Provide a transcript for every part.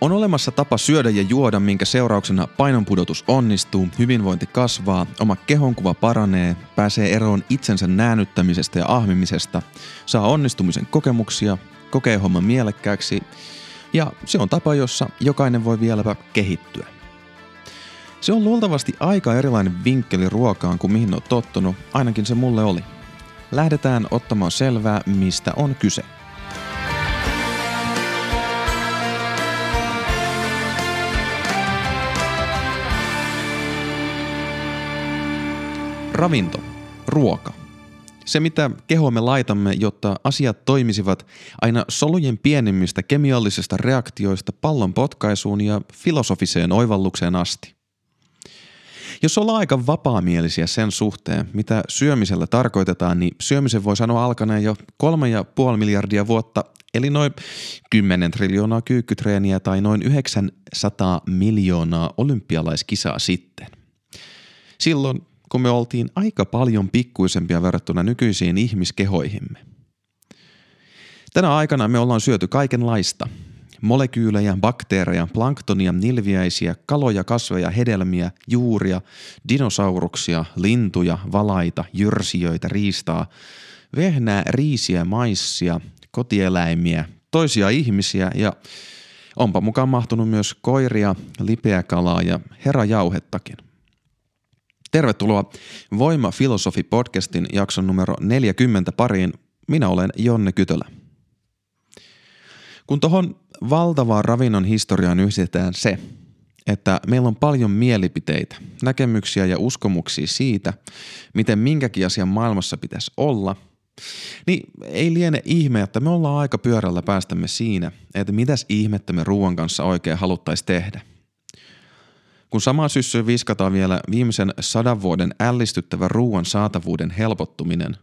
On olemassa tapa syödä ja juoda, minkä seurauksena painonpudotus onnistuu, hyvinvointi kasvaa, oma kehonkuva paranee, pääsee eroon itsensä näännyttämisestä ja ahmimisesta, saa onnistumisen kokemuksia, kokee homman mielekkääksi ja se on tapa, jossa jokainen voi vieläpä kehittyä. Se on luultavasti aika erilainen vinkkeli ruokaan kuin mihin on tottunut, ainakin se mulle oli. Lähdetään ottamaan selvää, mistä on kyse. Ravinto, ruoka. Se, mitä kehomme laitamme, jotta asiat toimisivat aina solujen pienimmistä kemiallisista reaktioista pallon potkaisuun ja filosofiseen oivallukseen asti. Jos ollaan aika vapaamielisiä sen suhteen, mitä syömisellä tarkoitetaan, niin syömisen voi sanoa alkaneen jo 3,5 miljardia vuotta, eli noin 10 triljoonaa kyykkytreeniä tai noin 900 miljoonaa olympialaiskisaa sitten. Silloin kun me oltiin aika paljon pikkuisempia verrattuna nykyisiin ihmiskehoihimme. Tänä aikana me ollaan syöty kaikenlaista. Molekyylejä, bakteereja, planktonia, nilviäisiä, kaloja, kasveja, hedelmiä, juuria, dinosauruksia, lintuja, valaita, jyrsijöitä, riistaa, vehnää, riisiä, maissia, kotieläimiä, toisia ihmisiä ja onpa mukaan mahtunut myös koiria, lipeäkalaa ja herajauhettakin. Tervetuloa Voima Filosofi podcastin jakson numero 40 pariin. Minä olen Jonne Kytölä. Kun tuohon valtavaan ravinnon historiaan yhdistetään se, että meillä on paljon mielipiteitä, näkemyksiä ja uskomuksia siitä, miten minkäkin asian maailmassa pitäisi olla, niin ei liene ihme, että me ollaan aika pyörällä päästämme siinä, että mitäs ihmettä me ruoan kanssa oikein haluttaisiin tehdä – kun samaan syssyyn viskataan vielä viimeisen sadan vuoden ällistyttävä ruoan saatavuuden helpottuminen,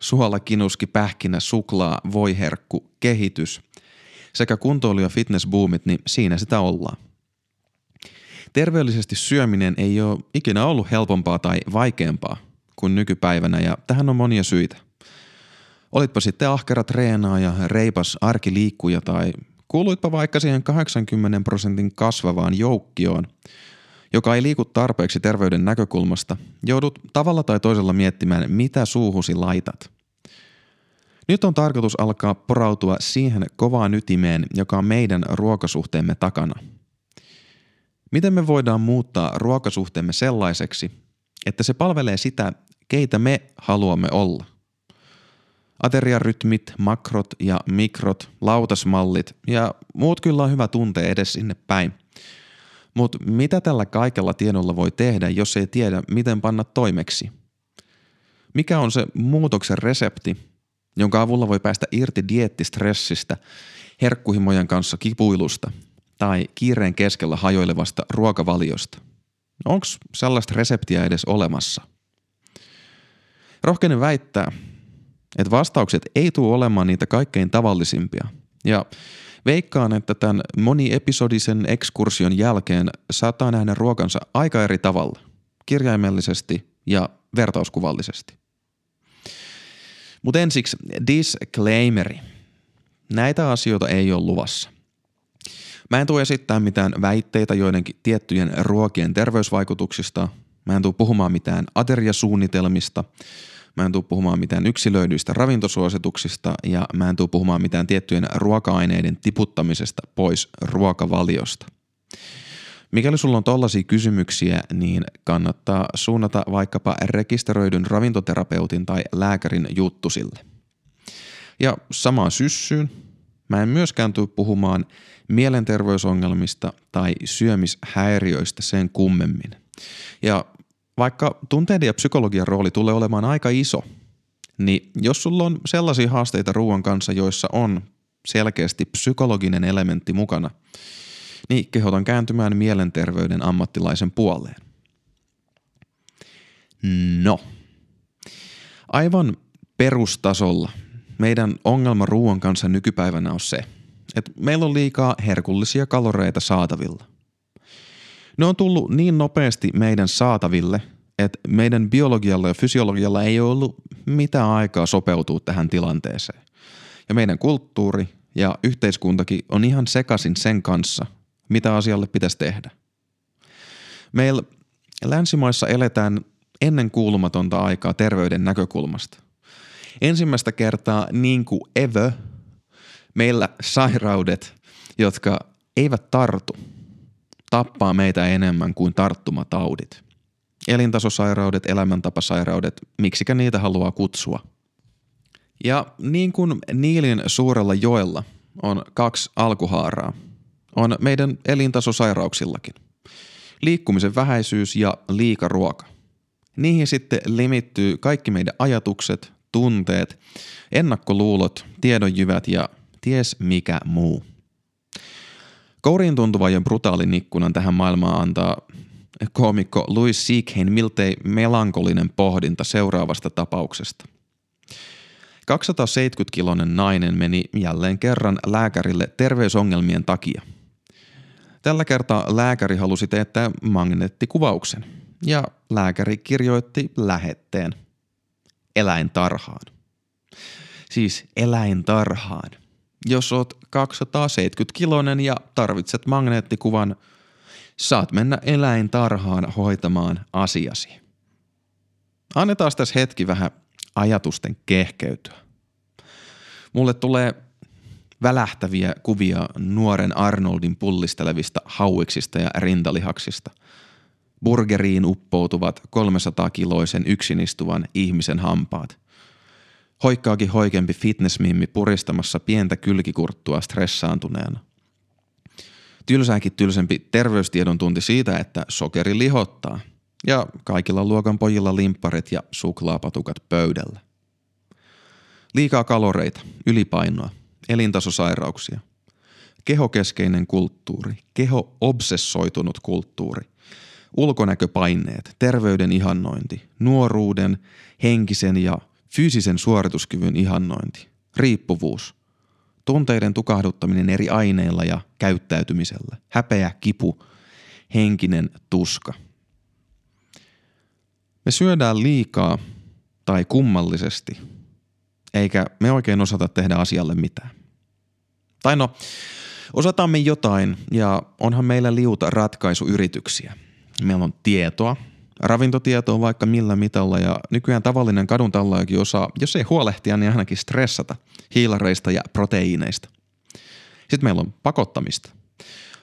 suola, kinuski, pähkinä, suklaa, voiherkku, kehitys sekä kuntoilu- ja fitnessboomit, niin siinä sitä ollaan. Terveellisesti syöminen ei ole ikinä ollut helpompaa tai vaikeampaa kuin nykypäivänä ja tähän on monia syitä. Olitpa sitten ahkera treenaaja, reipas arkiliikkuja tai kuuluitpa vaikka siihen 80 prosentin kasvavaan joukkioon – joka ei liiku tarpeeksi terveyden näkökulmasta, joudut tavalla tai toisella miettimään, mitä suuhusi laitat. Nyt on tarkoitus alkaa porautua siihen kovaan ytimeen, joka on meidän ruokasuhteemme takana. Miten me voidaan muuttaa ruokasuhteemme sellaiseksi, että se palvelee sitä, keitä me haluamme olla? Ateriarytmit, makrot ja mikrot, lautasmallit ja muut kyllä on hyvä tuntea edes sinne päin – mutta mitä tällä kaikella tiedolla voi tehdä, jos ei tiedä, miten panna toimeksi? Mikä on se muutoksen resepti, jonka avulla voi päästä irti diettistressistä, herkkuhimojen kanssa kipuilusta tai kiireen keskellä hajoilevasta ruokavaliosta? Onko sellaista reseptiä edes olemassa? Rohkenen väittää, että vastaukset ei tule olemaan niitä kaikkein tavallisimpia. Ja Veikkaan, että tämän moniepisodisen ekskursion jälkeen saattaa nähdä ruokansa aika eri tavalla, kirjaimellisesti ja vertauskuvallisesti. Mutta ensiksi disclaimeri. Näitä asioita ei ole luvassa. Mä en tule esittämään mitään väitteitä joidenkin tiettyjen ruokien terveysvaikutuksista. Mä en tule puhumaan mitään ateriasuunnitelmista – Mä en tule puhumaan mitään yksilöidyistä ravintosuosituksista ja mä en tule puhumaan mitään tiettyjen ruoka-aineiden tiputtamisesta pois ruokavaliosta. Mikäli sulla on tollaisia kysymyksiä, niin kannattaa suunnata vaikkapa rekisteröidyn ravintoterapeutin tai lääkärin juttusille. Ja samaan syssyyn mä en myöskään tule puhumaan mielenterveysongelmista tai syömishäiriöistä sen kummemmin. Ja vaikka tunteiden ja psykologian rooli tulee olemaan aika iso, niin jos sulla on sellaisia haasteita ruoan kanssa, joissa on selkeästi psykologinen elementti mukana, niin kehotan kääntymään mielenterveyden ammattilaisen puoleen. No. Aivan perustasolla meidän ongelma ruoan kanssa nykypäivänä on se, että meillä on liikaa herkullisia kaloreita saatavilla – ne on tullut niin nopeasti meidän saataville, että meidän biologialla ja fysiologialla ei ole ollut mitään aikaa sopeutua tähän tilanteeseen. Ja meidän kulttuuri ja yhteiskuntakin on ihan sekaisin sen kanssa, mitä asialle pitäisi tehdä. Meillä länsimaissa eletään ennen kuulumatonta aikaa terveyden näkökulmasta. Ensimmäistä kertaa niin kuin ever meillä sairaudet, jotka eivät tartu, tappaa meitä enemmän kuin tarttumataudit. Elintasosairaudet, elämäntapasairaudet, miksikä niitä haluaa kutsua. Ja niin kuin Niilin suurella joella on kaksi alkuhaaraa, on meidän elintasosairauksillakin. Liikkumisen vähäisyys ja liikaruoka. Niihin sitten limittyy kaikki meidän ajatukset, tunteet, ennakkoluulot, tiedonjyvät ja ties mikä muu. Kouriin tuntuva ja brutaalin ikkunan tähän maailmaan antaa koomikko Louis C.K.'n miltei melankolinen pohdinta seuraavasta tapauksesta. 270-kilonen nainen meni jälleen kerran lääkärille terveysongelmien takia. Tällä kertaa lääkäri halusi teettää magneettikuvauksen ja lääkäri kirjoitti lähetteen eläintarhaan. Siis eläintarhaan. Jos oot 270-kilonen ja tarvitset magneettikuvan, saat mennä eläintarhaan hoitamaan asiasi. Annetaan tässä hetki vähän ajatusten kehkeytyä. Mulle tulee välähtäviä kuvia nuoren Arnoldin pullistelevista hauiksista ja rintalihaksista. Burgeriin uppoutuvat 300-kiloisen yksinistuvan ihmisen hampaat. Hoikkaakin hoikempi fitnessmimmi puristamassa pientä kylkikurttua stressaantuneena. Tylsääkin tylsempi terveystiedon tunti siitä, että sokeri lihottaa – ja kaikilla luokan pojilla limpparit ja suklaapatukat pöydällä. Liikaa kaloreita, ylipainoa, elintasosairauksia, kehokeskeinen kulttuuri, keho-obsessoitunut kulttuuri, ulkonäköpaineet, terveyden ihannointi, nuoruuden, henkisen ja fyysisen suorituskyvyn ihannointi, riippuvuus, tunteiden tukahduttaminen eri aineilla ja käyttäytymisellä, häpeä, kipu, henkinen tuska – me syödään liikaa tai kummallisesti, eikä me oikein osata tehdä asialle mitään. Tai no, osataan me jotain ja onhan meillä liuta ratkaisuyrityksiä. Meillä on tietoa, ravintotietoa vaikka millä mitalla ja nykyään tavallinen kadun tallaajakin osaa, jos ei huolehtia, niin ainakin stressata hiilareista ja proteiineista. Sitten meillä on pakottamista.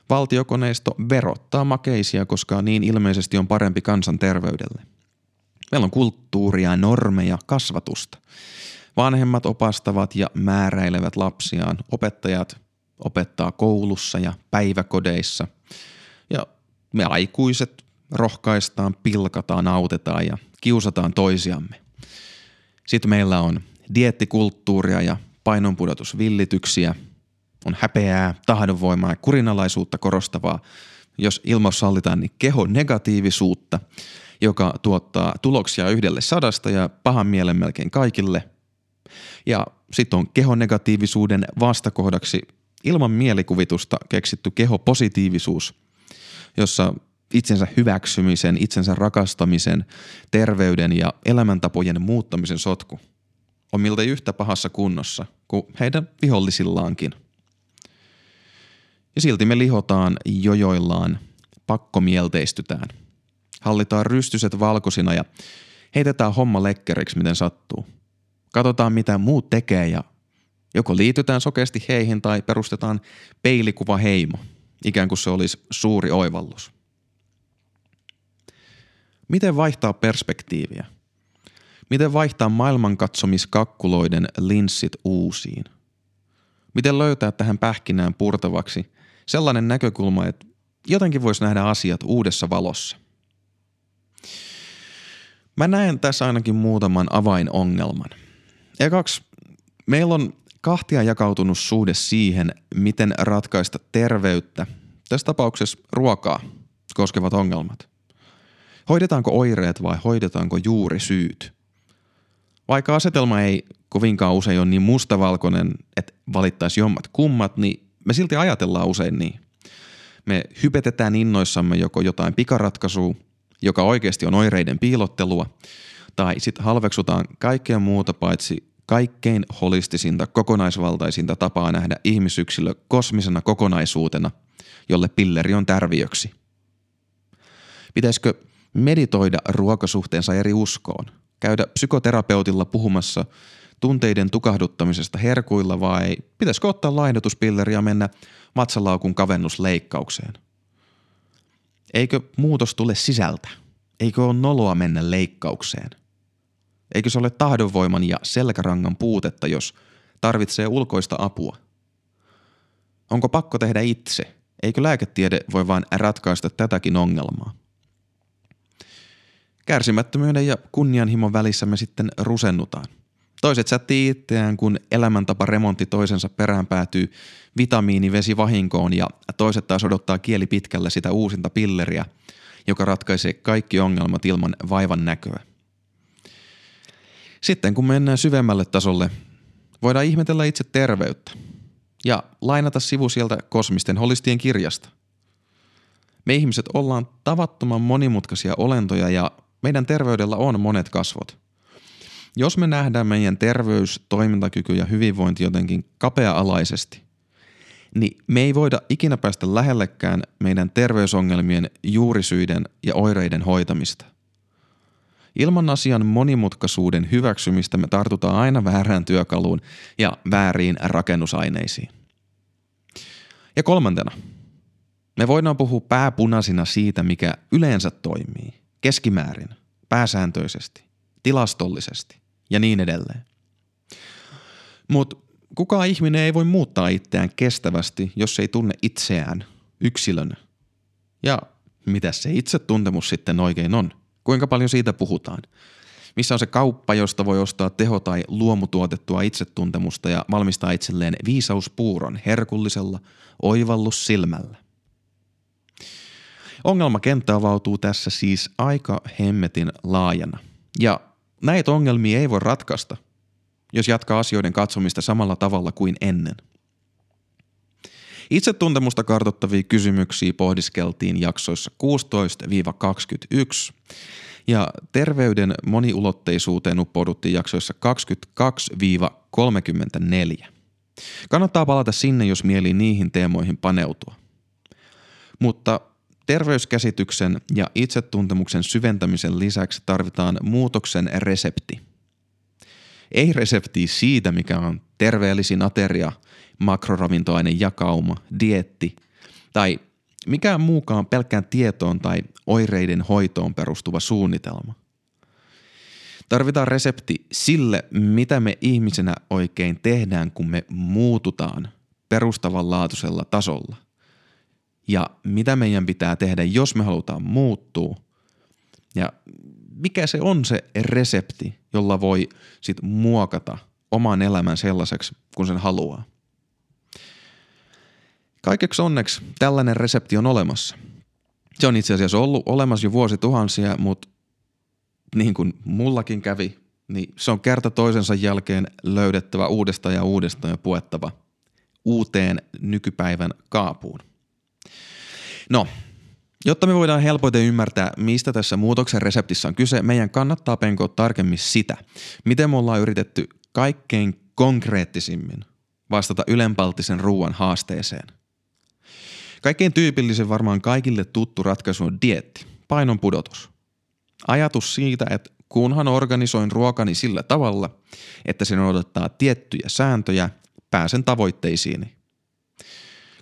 Valtiokoneisto verottaa makeisia, koska niin ilmeisesti on parempi kansan terveydelle. Meillä on kulttuuria, normeja, kasvatusta. Vanhemmat opastavat ja määräilevät lapsiaan. Opettajat opettaa koulussa ja päiväkodeissa. Ja me aikuiset rohkaistaan, pilkataan, autetaan ja kiusataan toisiamme. Sitten meillä on diettikulttuuria ja painonpudotusvillityksiä. On häpeää, tahdonvoimaa ja kurinalaisuutta korostavaa. Jos ilmaus sallitaan, niin keho negatiivisuutta – joka tuottaa tuloksia yhdelle sadasta ja pahan mielen melkein kaikille. Ja sitten on kehonegatiivisuuden vastakohdaksi ilman mielikuvitusta keksitty kehopositiivisuus, jossa itsensä hyväksymisen, itsensä rakastamisen, terveyden ja elämäntapojen muuttamisen sotku on miltei yhtä pahassa kunnossa kuin heidän vihollisillaankin. Ja silti me lihotaan jojoillaan, pakkomielteistytään – hallitaan rystyset valkoisina ja heitetään homma lekkeriksi, miten sattuu. Katsotaan, mitä muut tekee ja joko liitytään sokeasti heihin tai perustetaan peilikuva heimo, ikään kuin se olisi suuri oivallus. Miten vaihtaa perspektiiviä? Miten vaihtaa maailmankatsomiskakkuloiden linssit uusiin? Miten löytää tähän pähkinään purtavaksi sellainen näkökulma, että jotenkin voisi nähdä asiat uudessa valossa? Mä näen tässä ainakin muutaman avainongelman. Ekaksi, meillä on kahtia jakautunut suhde siihen, miten ratkaista terveyttä, tässä tapauksessa ruokaa, koskevat ongelmat. Hoidetaanko oireet vai hoidetaanko juuri syyt? Vaikka asetelma ei kovinkaan usein ole niin mustavalkoinen, että valittaisi jommat kummat, niin me silti ajatellaan usein niin. Me hypetetään innoissamme joko jotain pikaratkaisua joka oikeasti on oireiden piilottelua, tai sitten halveksutaan kaikkea muuta paitsi kaikkein holistisinta, kokonaisvaltaisinta tapaa nähdä ihmisyksilö kosmisena kokonaisuutena, jolle pilleri on tärviöksi. Pitäisikö meditoida ruokasuhteensa eri uskoon? Käydä psykoterapeutilla puhumassa tunteiden tukahduttamisesta herkuilla vai pitäisikö ottaa laihdutuspilleri ja mennä matsalaukun kavennusleikkaukseen? Eikö muutos tule sisältä? Eikö ole noloa mennä leikkaukseen? Eikö se ole tahdonvoiman ja selkärangan puutetta, jos tarvitsee ulkoista apua? Onko pakko tehdä itse? Eikö lääketiede voi vain ratkaista tätäkin ongelmaa? Kärsimättömyyden ja kunnianhimon välissä me sitten rusennutaan. Toiset sättii itseään, kun elämäntapa remontti toisensa perään päätyy vitamiinivesivahinkoon ja toiset taas odottaa kieli pitkällä sitä uusinta pilleriä, joka ratkaisee kaikki ongelmat ilman vaivan näköä. Sitten kun mennään syvemmälle tasolle, voidaan ihmetellä itse terveyttä ja lainata sivu sieltä kosmisten holistien kirjasta. Me ihmiset ollaan tavattoman monimutkaisia olentoja ja meidän terveydellä on monet kasvot. Jos me nähdään meidän terveys, toimintakyky ja hyvinvointi jotenkin kapea-alaisesti, niin me ei voida ikinä päästä lähellekään meidän terveysongelmien juurisyiden ja oireiden hoitamista. Ilman asian monimutkaisuuden hyväksymistä me tartutaan aina väärään työkaluun ja vääriin rakennusaineisiin. Ja kolmantena, me voidaan puhua pääpunaisina siitä, mikä yleensä toimii, keskimäärin, pääsääntöisesti, tilastollisesti ja niin edelleen. Mutta kukaan ihminen ei voi muuttaa itseään kestävästi, jos ei tunne itseään yksilönä. Ja mitä se itsetuntemus sitten oikein on? Kuinka paljon siitä puhutaan? Missä on se kauppa, josta voi ostaa teho- tai luomutuotettua itsetuntemusta ja valmistaa itselleen viisauspuuron herkullisella oivallussilmällä? Ongelmakenttä avautuu tässä siis aika hemmetin laajana. Ja näitä ongelmia ei voi ratkaista, jos jatkaa asioiden katsomista samalla tavalla kuin ennen. Itsetuntemusta kartoittavia kysymyksiä pohdiskeltiin jaksoissa 16-21 ja terveyden moniulotteisuuteen uppouduttiin jaksoissa 22-34. Kannattaa palata sinne, jos mieli niihin teemoihin paneutua. Mutta terveyskäsityksen ja itsetuntemuksen syventämisen lisäksi tarvitaan muutoksen resepti – ei reseptiä siitä, mikä on terveellisin ateria, makroravintoainen jakauma, dietti tai mikään muukaan pelkkään tietoon tai oireiden hoitoon perustuva suunnitelma. Tarvitaan resepti sille, mitä me ihmisenä oikein tehdään, kun me muututaan perustavanlaatuisella tasolla. Ja mitä meidän pitää tehdä, jos me halutaan muuttua. Ja mikä se on se resepti, jolla voi sit muokata oman elämän sellaiseksi, kun sen haluaa. Kaikeksi onneksi tällainen resepti on olemassa. Se on itse asiassa ollut olemassa jo vuosituhansia, mutta niin kuin mullakin kävi, niin se on kerta toisensa jälkeen löydettävä uudestaan ja uudestaan ja puettava uuteen nykypäivän kaapuun. No, Jotta me voidaan helpoiten ymmärtää, mistä tässä muutoksen reseptissä on kyse, meidän kannattaa penkoa tarkemmin sitä, miten me ollaan yritetty kaikkein konkreettisimmin vastata ylenpalttisen ruoan haasteeseen. Kaikkein tyypillisin varmaan kaikille tuttu ratkaisu on dietti, painon pudotus. Ajatus siitä, että kunhan organisoin ruokani sillä tavalla, että se odottaa tiettyjä sääntöjä, pääsen tavoitteisiini.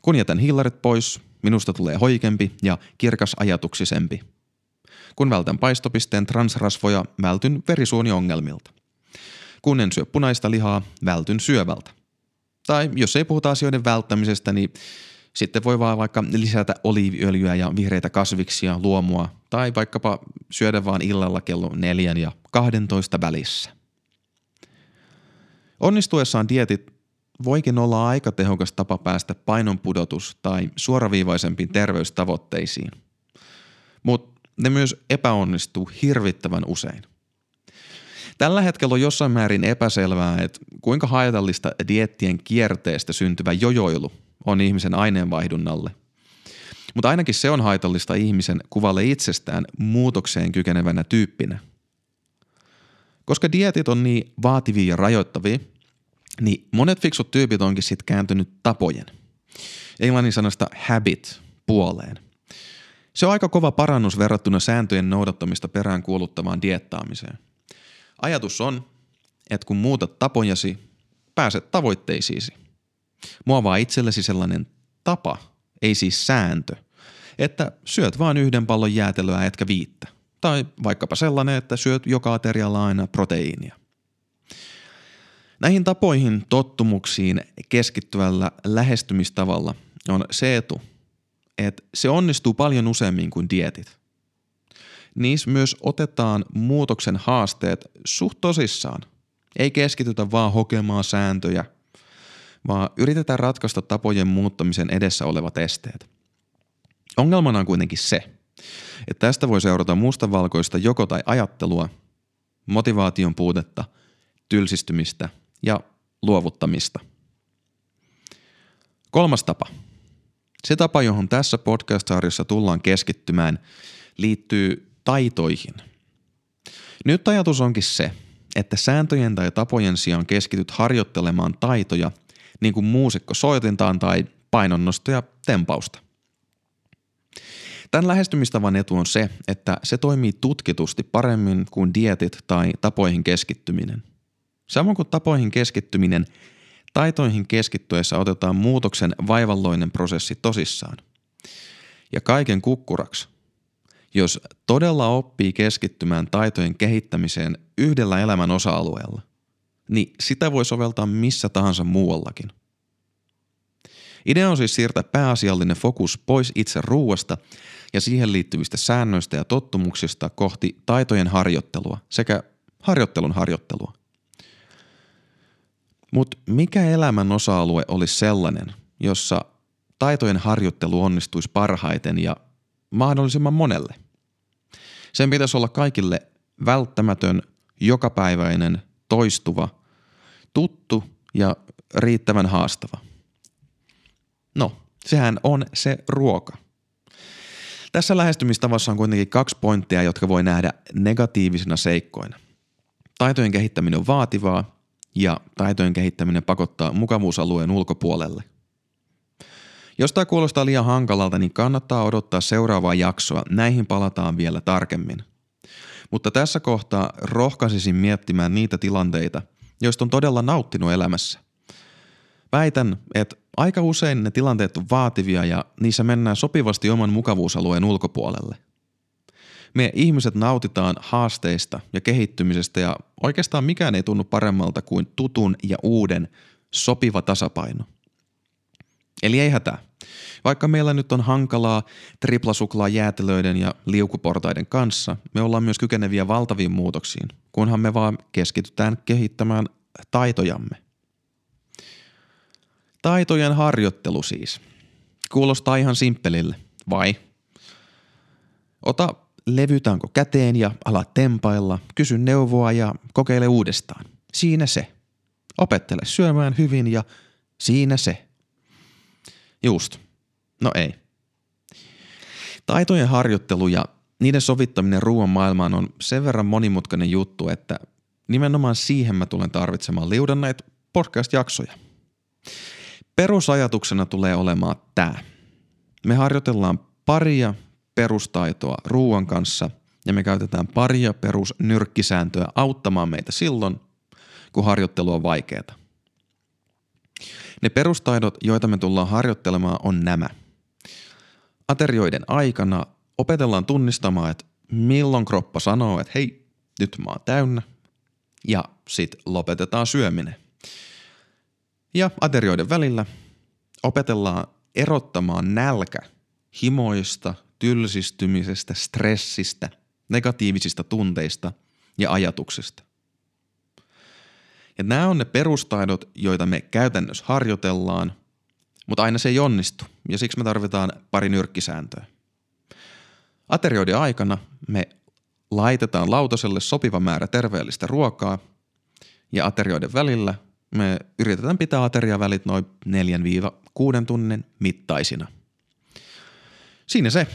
Kun jätän hillarit pois, Minusta tulee hoikempi ja kirkas ajatuksisempi. Kun vältän paistopisteen transrasvoja, vältyn verisuoniongelmilta. Kun en syö punaista lihaa, vältyn syövältä. Tai jos ei puhuta asioiden välttämisestä, niin sitten voi vaan vaikka lisätä oliiviöljyä ja vihreitä kasviksia, luomua tai vaikkapa syödä vaan illalla kello neljän ja 12 välissä. Onnistuessaan dietit voikin olla aika tehokas tapa päästä painonpudotus- tai suoraviivaisempiin terveystavoitteisiin. Mutta ne myös epäonnistuu hirvittävän usein. Tällä hetkellä on jossain määrin epäselvää, että kuinka haitallista diettien kierteestä syntyvä jojoilu on ihmisen aineenvaihdunnalle. Mutta ainakin se on haitallista ihmisen kuvalle itsestään muutokseen kykenevänä tyyppinä. Koska dietit on niin vaativia ja rajoittavia, niin monet fiksut tyypit onkin sitten kääntynyt tapojen. Englannin sanasta habit puoleen. Se on aika kova parannus verrattuna sääntöjen noudattamista perään kuuluttavaan diettaamiseen. Ajatus on, että kun muutat tapojasi, pääset tavoitteisiisi. Muovaa itsellesi sellainen tapa, ei siis sääntö, että syöt vain yhden pallon jäätelöä etkä viittä. Tai vaikkapa sellainen, että syöt joka aterialla aina proteiinia. Näihin tapoihin, tottumuksiin keskittyvällä lähestymistavalla on se etu, että se onnistuu paljon useammin kuin dietit. Niissä myös otetaan muutoksen haasteet suht tosissaan. Ei keskitytä vaan hokemaan sääntöjä, vaan yritetään ratkaista tapojen muuttamisen edessä olevat esteet. Ongelmana on kuitenkin se, että tästä voi seurata mustavalkoista joko tai ajattelua, motivaation puutetta, tylsistymistä ja luovuttamista. Kolmas tapa. Se tapa, johon tässä podcast-sarjassa tullaan keskittymään, liittyy taitoihin. Nyt ajatus onkin se, että sääntöjen tai tapojen sijaan keskityt harjoittelemaan taitoja, niin kuin muusikko soitintaan tai painonnosta ja tempausta – Tämän lähestymistavan etu on se, että se toimii tutkitusti paremmin kuin dietit tai tapoihin keskittyminen. Samoin kuin tapoihin keskittyminen, taitoihin keskittyessä otetaan muutoksen vaivalloinen prosessi tosissaan. Ja kaiken kukkuraksi, jos todella oppii keskittymään taitojen kehittämiseen yhdellä elämän osa-alueella, niin sitä voi soveltaa missä tahansa muuallakin. Idea on siis siirtää pääasiallinen fokus pois itse ruuasta ja siihen liittyvistä säännöistä ja tottumuksista kohti taitojen harjoittelua sekä harjoittelun harjoittelua. Mutta mikä elämän osa-alue olisi sellainen, jossa taitojen harjoittelu onnistuisi parhaiten ja mahdollisimman monelle? Sen pitäisi olla kaikille välttämätön, jokapäiväinen, toistuva, tuttu ja riittävän haastava. No, sehän on se ruoka – tässä lähestymistavassa on kuitenkin kaksi pointtia, jotka voi nähdä negatiivisina seikkoina. Taitojen kehittäminen on vaativaa ja taitojen kehittäminen pakottaa mukavuusalueen ulkopuolelle. Jos tämä kuulostaa liian hankalalta, niin kannattaa odottaa seuraavaa jaksoa. Näihin palataan vielä tarkemmin. Mutta tässä kohtaa rohkaisisin miettimään niitä tilanteita, joista on todella nauttinut elämässä. Väitän, että aika usein ne tilanteet on vaativia ja niissä mennään sopivasti oman mukavuusalueen ulkopuolelle. Me ihmiset nautitaan haasteista ja kehittymisestä ja oikeastaan mikään ei tunnu paremmalta kuin tutun ja uuden sopiva tasapaino. Eli ei hätää. Vaikka meillä nyt on hankalaa triplasuklaa jäätelöiden ja liukuportaiden kanssa, me ollaan myös kykeneviä valtaviin muutoksiin, kunhan me vaan keskitytään kehittämään taitojamme – Taitojen harjoittelu siis. Kuulostaa ihan simppelille, vai? Ota levytanko käteen ja ala tempailla, kysy neuvoa ja kokeile uudestaan. Siinä se. Opettele syömään hyvin ja siinä se. Just. No ei. Taitojen harjoittelu ja niiden sovittaminen ruoan maailmaan on sen verran monimutkainen juttu, että nimenomaan siihen mä tulen tarvitsemaan liudan näitä podcast-jaksoja. Perusajatuksena tulee olemaan tämä. Me harjoitellaan paria perustaitoa ruoan kanssa ja me käytetään paria perusnyrkkisääntöä auttamaan meitä silloin, kun harjoittelu on vaikeaa. Ne perustaidot, joita me tullaan harjoittelemaan, on nämä. Aterioiden aikana opetellaan tunnistamaan, että milloin kroppa sanoo, että hei, nyt mä oon täynnä. Ja sit lopetetaan syöminen. Ja aterioiden välillä opetellaan erottamaan nälkä himoista, tylsistymisestä, stressistä, negatiivisista tunteista ja ajatuksista. Ja nämä on ne perustaidot, joita me käytännössä harjoitellaan, mutta aina se ei onnistu ja siksi me tarvitaan pari nyrkkisääntöä. Aterioiden aikana me laitetaan lautaselle sopiva määrä terveellistä ruokaa ja aterioiden välillä me yritetään pitää ateriavälit noin 4-6 tunnin mittaisina. Siinä se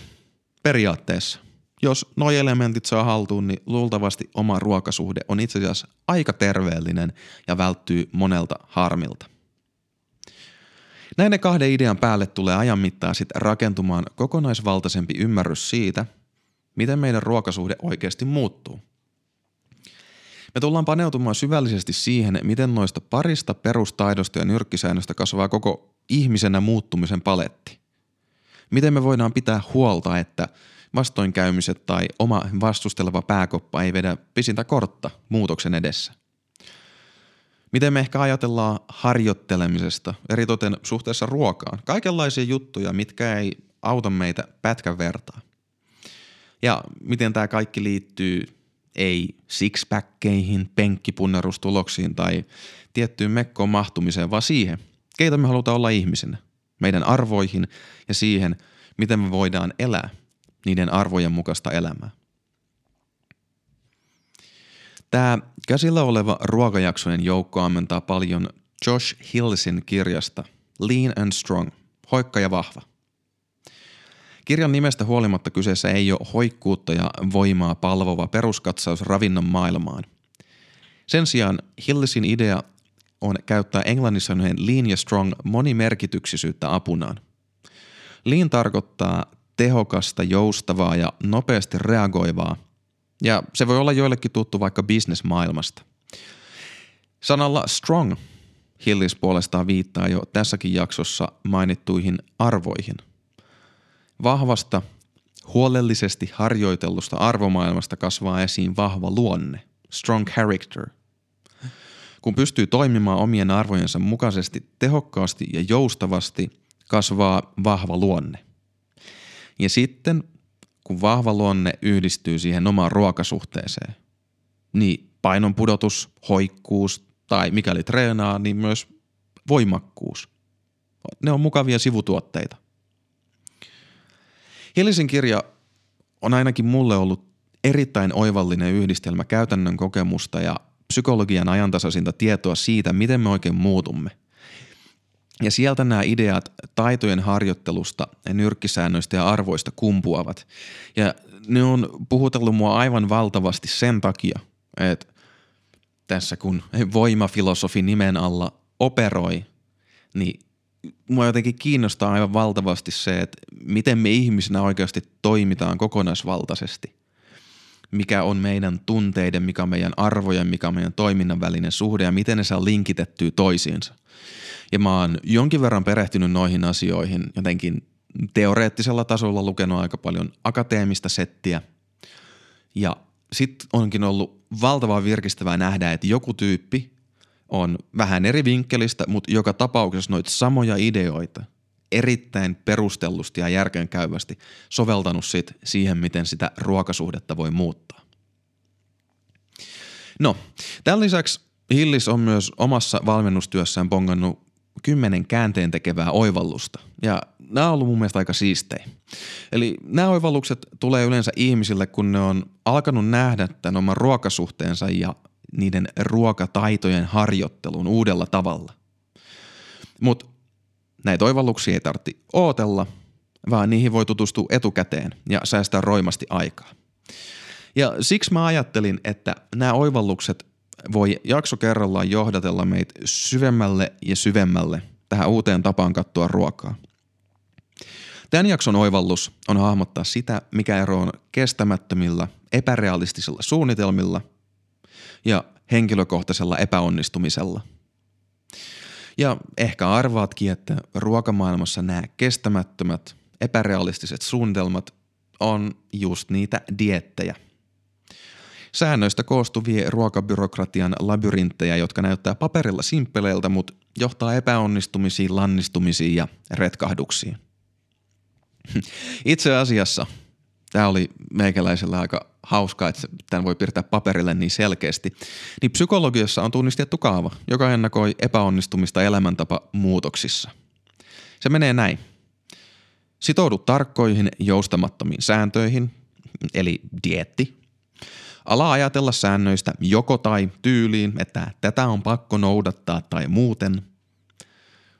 periaatteessa. Jos nuo elementit saa haltuun, niin luultavasti oma ruokasuhde on itse asiassa aika terveellinen ja välttyy monelta harmilta. Näiden kahden idean päälle tulee ajan mittaan sitten rakentumaan kokonaisvaltaisempi ymmärrys siitä, miten meidän ruokasuhde oikeasti muuttuu. Me tullaan paneutumaan syvällisesti siihen, miten noista parista perustaidosta ja nyrkkisäännöstä kasvaa koko ihmisenä muuttumisen paletti. Miten me voidaan pitää huolta, että vastoinkäymiset tai oma vastusteleva pääkoppa ei vedä pisintä kortta muutoksen edessä. Miten me ehkä ajatellaan harjoittelemisesta, eritoten suhteessa ruokaan. Kaikenlaisia juttuja, mitkä ei auta meitä pätkän vertaa. Ja miten tämä kaikki liittyy ei sixpackkeihin, penkkipunnerustuloksiin tai tiettyyn mekkoon mahtumiseen, vaan siihen, keitä me halutaan olla ihmisenä, meidän arvoihin ja siihen, miten me voidaan elää niiden arvojen mukaista elämää. Tämä käsillä oleva ruokajaksojen joukko ammentaa paljon Josh Hillsin kirjasta Lean and Strong, hoikka ja vahva. Kirjan nimestä huolimatta kyseessä ei ole hoikkuutta ja voimaa palvova peruskatsaus ravinnon maailmaan. Sen sijaan Hillsin idea on käyttää englannissa lean ja strong monimerkityksisyyttä apunaan. Lean tarkoittaa tehokasta, joustavaa ja nopeasti reagoivaa. Ja se voi olla joillekin tuttu vaikka bisnesmaailmasta. Sanalla strong Hillis puolestaan viittaa jo tässäkin jaksossa mainittuihin arvoihin. Vahvasta, huolellisesti harjoitellusta arvomaailmasta kasvaa esiin vahva luonne, strong character. Kun pystyy toimimaan omien arvojensa mukaisesti tehokkaasti ja joustavasti, kasvaa vahva luonne. Ja sitten, kun vahva luonne yhdistyy siihen omaan ruokasuhteeseen, niin painon pudotus, hoikkuus tai mikäli treenaa, niin myös voimakkuus. Ne on mukavia sivutuotteita. Hillisen kirja on ainakin mulle ollut erittäin oivallinen yhdistelmä käytännön kokemusta ja psykologian ajantasaisinta tietoa siitä, miten me oikein muutumme – ja sieltä nämä ideat taitojen harjoittelusta, nyrkkisäännöistä ja arvoista kumpuavat. Ja ne on puhutellut mua aivan valtavasti sen takia, että tässä kun voimafilosofi nimen alla operoi, niin mua jotenkin kiinnostaa aivan valtavasti se, että miten me ihmisinä oikeasti toimitaan kokonaisvaltaisesti. Mikä on meidän tunteiden, mikä on meidän arvojen, mikä on meidän toiminnan välinen suhde ja miten ne saa linkitettyä toisiinsa – ja mä oon jonkin verran perehtynyt noihin asioihin jotenkin teoreettisella tasolla lukenut aika paljon akateemista settiä. Ja sitten onkin ollut valtavaa virkistävää nähdä, että joku tyyppi on vähän eri vinkkelistä, mutta joka tapauksessa noita samoja ideoita erittäin perustellusti ja järkeenkäyvästi soveltanut sit siihen, miten sitä ruokasuhdetta voi muuttaa. No, tämän lisäksi Hillis on myös omassa valmennustyössään pongannut kymmenen käänteen tekevää oivallusta. Ja nämä on ollut mun mielestä aika siistejä. Eli nämä oivallukset tulee yleensä ihmisille, kun ne on alkanut nähdä tämän oman ruokasuhteensa ja niiden ruokataitojen harjoittelun uudella tavalla. Mutta näitä oivalluksia ei tarvitse ootella, vaan niihin voi tutustua etukäteen ja säästää roimasti aikaa. Ja siksi mä ajattelin, että nämä oivallukset voi jakso kerrallaan johdatella meitä syvemmälle ja syvemmälle tähän uuteen tapaan katsoa ruokaa. Tämän jakson oivallus on hahmottaa sitä, mikä ero on kestämättömillä, epärealistisilla suunnitelmilla ja henkilökohtaisella epäonnistumisella. Ja ehkä arvaatkin, että ruokamaailmassa nämä kestämättömät, epärealistiset suunnitelmat on just niitä diettejä – Säännöistä koostuvia ruokabyrokratian labyrinttejä, jotka näyttää paperilla simppeleiltä, mutta johtaa epäonnistumisiin, lannistumisiin ja retkahduksiin. Itse asiassa tämä oli meikäläisellä aika hauskaa, että tämän voi piirtää paperille niin selkeästi, niin psykologiassa on tunnistettu kaava, joka ennakoi epäonnistumista elämäntapa muutoksissa. Se menee näin. Sitoudu tarkkoihin joustamattomiin sääntöihin, eli dietti, Ala ajatella säännöistä joko tai tyyliin, että tätä on pakko noudattaa tai muuten.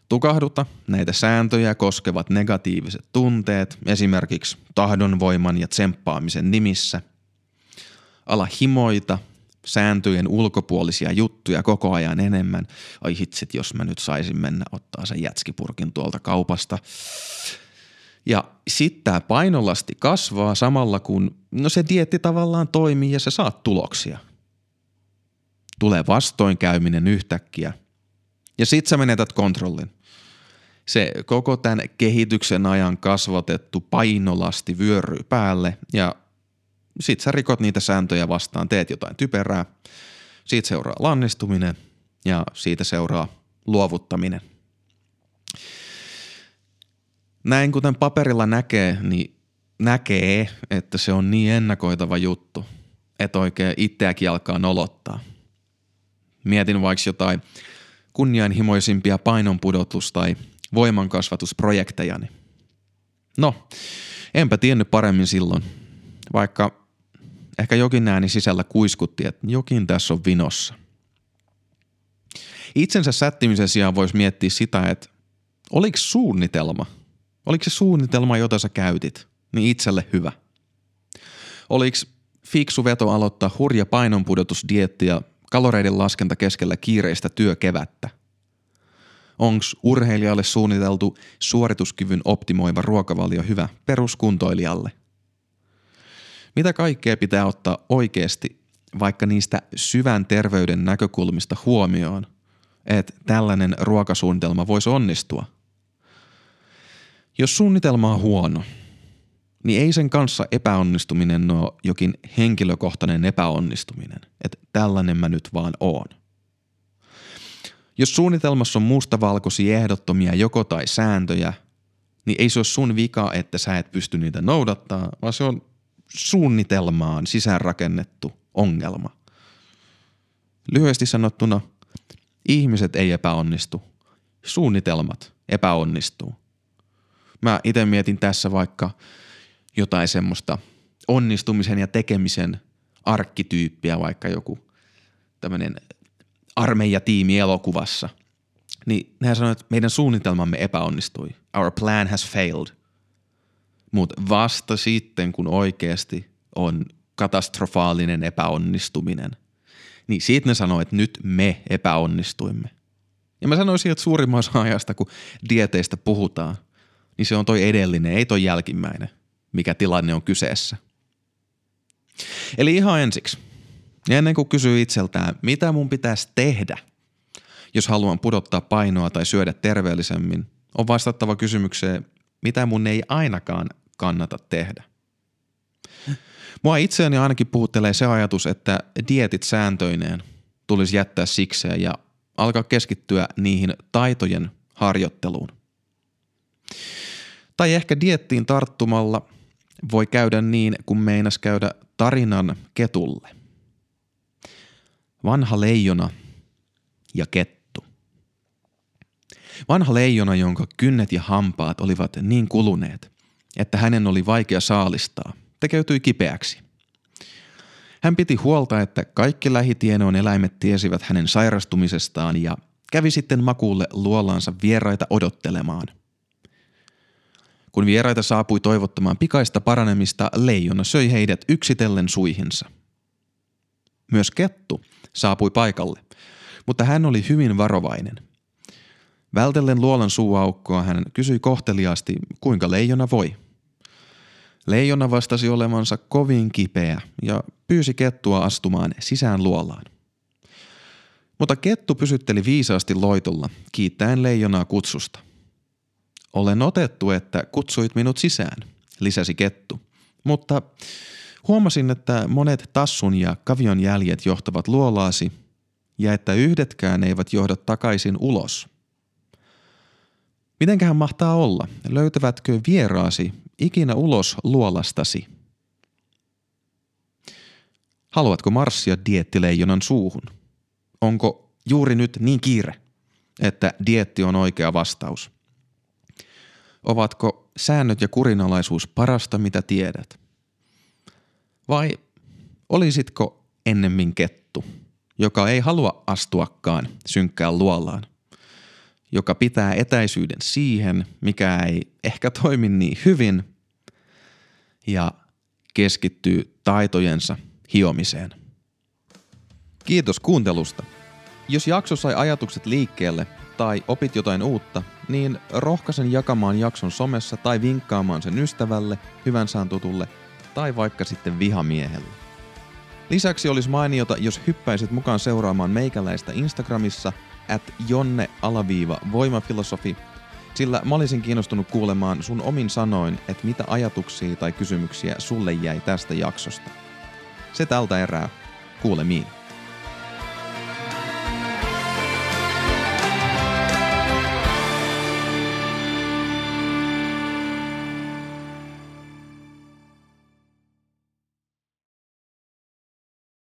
Tukahduta näitä sääntöjä koskevat negatiiviset tunteet, esimerkiksi tahdonvoiman ja tsemppaamisen nimissä. Ala himoita sääntöjen ulkopuolisia juttuja koko ajan enemmän. Ai hitsit, jos mä nyt saisin mennä ottaa sen jätskipurkin tuolta kaupasta. Ja sitten tämä painolasti kasvaa samalla kun no se dietti tavallaan toimii ja sä saat tuloksia. Tulee vastoinkäyminen yhtäkkiä ja sit sä menetät kontrollin. Se koko tämän kehityksen ajan kasvatettu painolasti vyöryy päälle ja sit sä rikot niitä sääntöjä vastaan, teet jotain typerää. Siitä seuraa lannistuminen ja siitä seuraa luovuttaminen – näin kuten paperilla näkee, niin näkee, että se on niin ennakoitava juttu, että oikein itseäkin alkaa nolottaa. Mietin vaikka jotain kunnianhimoisimpia painonpudotus- tai voimankasvatusprojektejani. No, enpä tiennyt paremmin silloin, vaikka ehkä jokin ääni sisällä kuiskutti, että jokin tässä on vinossa. Itsensä sättimisen sijaan voisi miettiä sitä, että oliko suunnitelma – Oliko se suunnitelma, jota sä käytit, niin itselle hyvä? Oliko fiksu veto aloittaa hurja painonpudotusdietti ja kaloreiden laskenta keskellä kiireistä työkevättä? Onks urheilijalle suunniteltu suorituskyvyn optimoiva ruokavalio hyvä peruskuntoilijalle? Mitä kaikkea pitää ottaa oikeasti vaikka niistä syvän terveyden näkökulmista huomioon, että tällainen ruokasuunnitelma voisi onnistua – jos suunnitelma on huono, niin ei sen kanssa epäonnistuminen ole jokin henkilökohtainen epäonnistuminen, että tällainen mä nyt vaan oon. Jos suunnitelmassa on mustavalkoisia ehdottomia joko tai sääntöjä, niin ei se ole sun vika, että sä et pysty niitä noudattaa, vaan se on suunnitelmaan sisäänrakennettu ongelma. Lyhyesti sanottuna, ihmiset ei epäonnistu, suunnitelmat epäonnistuu. Mä itse mietin tässä vaikka jotain semmoista onnistumisen ja tekemisen arkkityyppiä, vaikka joku tämmöinen armeijatiimi elokuvassa. Niin nehän sanoi, että meidän suunnitelmamme epäonnistui. Our plan has failed. Mutta vasta sitten, kun oikeasti on katastrofaalinen epäonnistuminen, niin siitä ne sanoi, että nyt me epäonnistuimme. Ja mä sanoisin, että suurimman osa ajasta, kun dieteistä puhutaan, niin se on toi edellinen, ei toi jälkimmäinen, mikä tilanne on kyseessä. Eli ihan ensiksi, ennen kuin kysyy itseltään, mitä mun pitäisi tehdä, jos haluan pudottaa painoa tai syödä terveellisemmin, on vastattava kysymykseen, mitä mun ei ainakaan kannata tehdä. Mua itseäni ainakin puhuttelee se ajatus, että dietit sääntöineen tulisi jättää sikseen ja alkaa keskittyä niihin taitojen harjoitteluun. Tai ehkä diettiin tarttumalla voi käydä niin, kun meinas käydä tarinan ketulle. Vanha leijona ja kettu. Vanha leijona, jonka kynnet ja hampaat olivat niin kuluneet, että hänen oli vaikea saalistaa, tekeytyi kipeäksi. Hän piti huolta, että kaikki lähitienoon eläimet tiesivät hänen sairastumisestaan ja kävi sitten makuulle luolaansa vieraita odottelemaan – kun vieraita saapui toivottamaan pikaista paranemista, leijona söi heidät yksitellen suihinsa. Myös kettu saapui paikalle, mutta hän oli hyvin varovainen. Vältellen luolan suuaukkoa hän kysyi kohteliaasti, kuinka leijona voi. Leijona vastasi olevansa kovin kipeä ja pyysi kettua astumaan sisään luolaan. Mutta kettu pysytteli viisaasti loitolla, kiittäen leijonaa kutsusta. Olen otettu, että kutsuit minut sisään, lisäsi kettu. Mutta huomasin, että monet tassun ja kavion jäljet johtavat luolaasi ja että yhdetkään eivät johda takaisin ulos. Mitenköhän mahtaa olla? Löytävätkö vieraasi ikinä ulos luolastasi? Haluatko marssia diettileijonan suuhun? Onko juuri nyt niin kiire, että dietti on oikea vastaus? Ovatko säännöt ja kurinalaisuus parasta, mitä tiedät? Vai olisitko ennemmin kettu, joka ei halua astuakaan synkkään luolaan, joka pitää etäisyyden siihen, mikä ei ehkä toimi niin hyvin ja keskittyy taitojensa hiomiseen? Kiitos kuuntelusta. Jos jakso sai ajatukset liikkeelle tai opit jotain uutta, niin rohkaisen jakamaan jakson somessa tai vinkkaamaan sen ystävälle, hyvän tutulle tai vaikka sitten vihamiehelle. Lisäksi olisi mainiota, jos hyppäisit mukaan seuraamaan meikäläistä Instagramissa at jonne-voimafilosofi, sillä mä olisin kiinnostunut kuulemaan sun omin sanoin, että mitä ajatuksia tai kysymyksiä sulle jäi tästä jaksosta. Se tältä erää. Kuulemiin.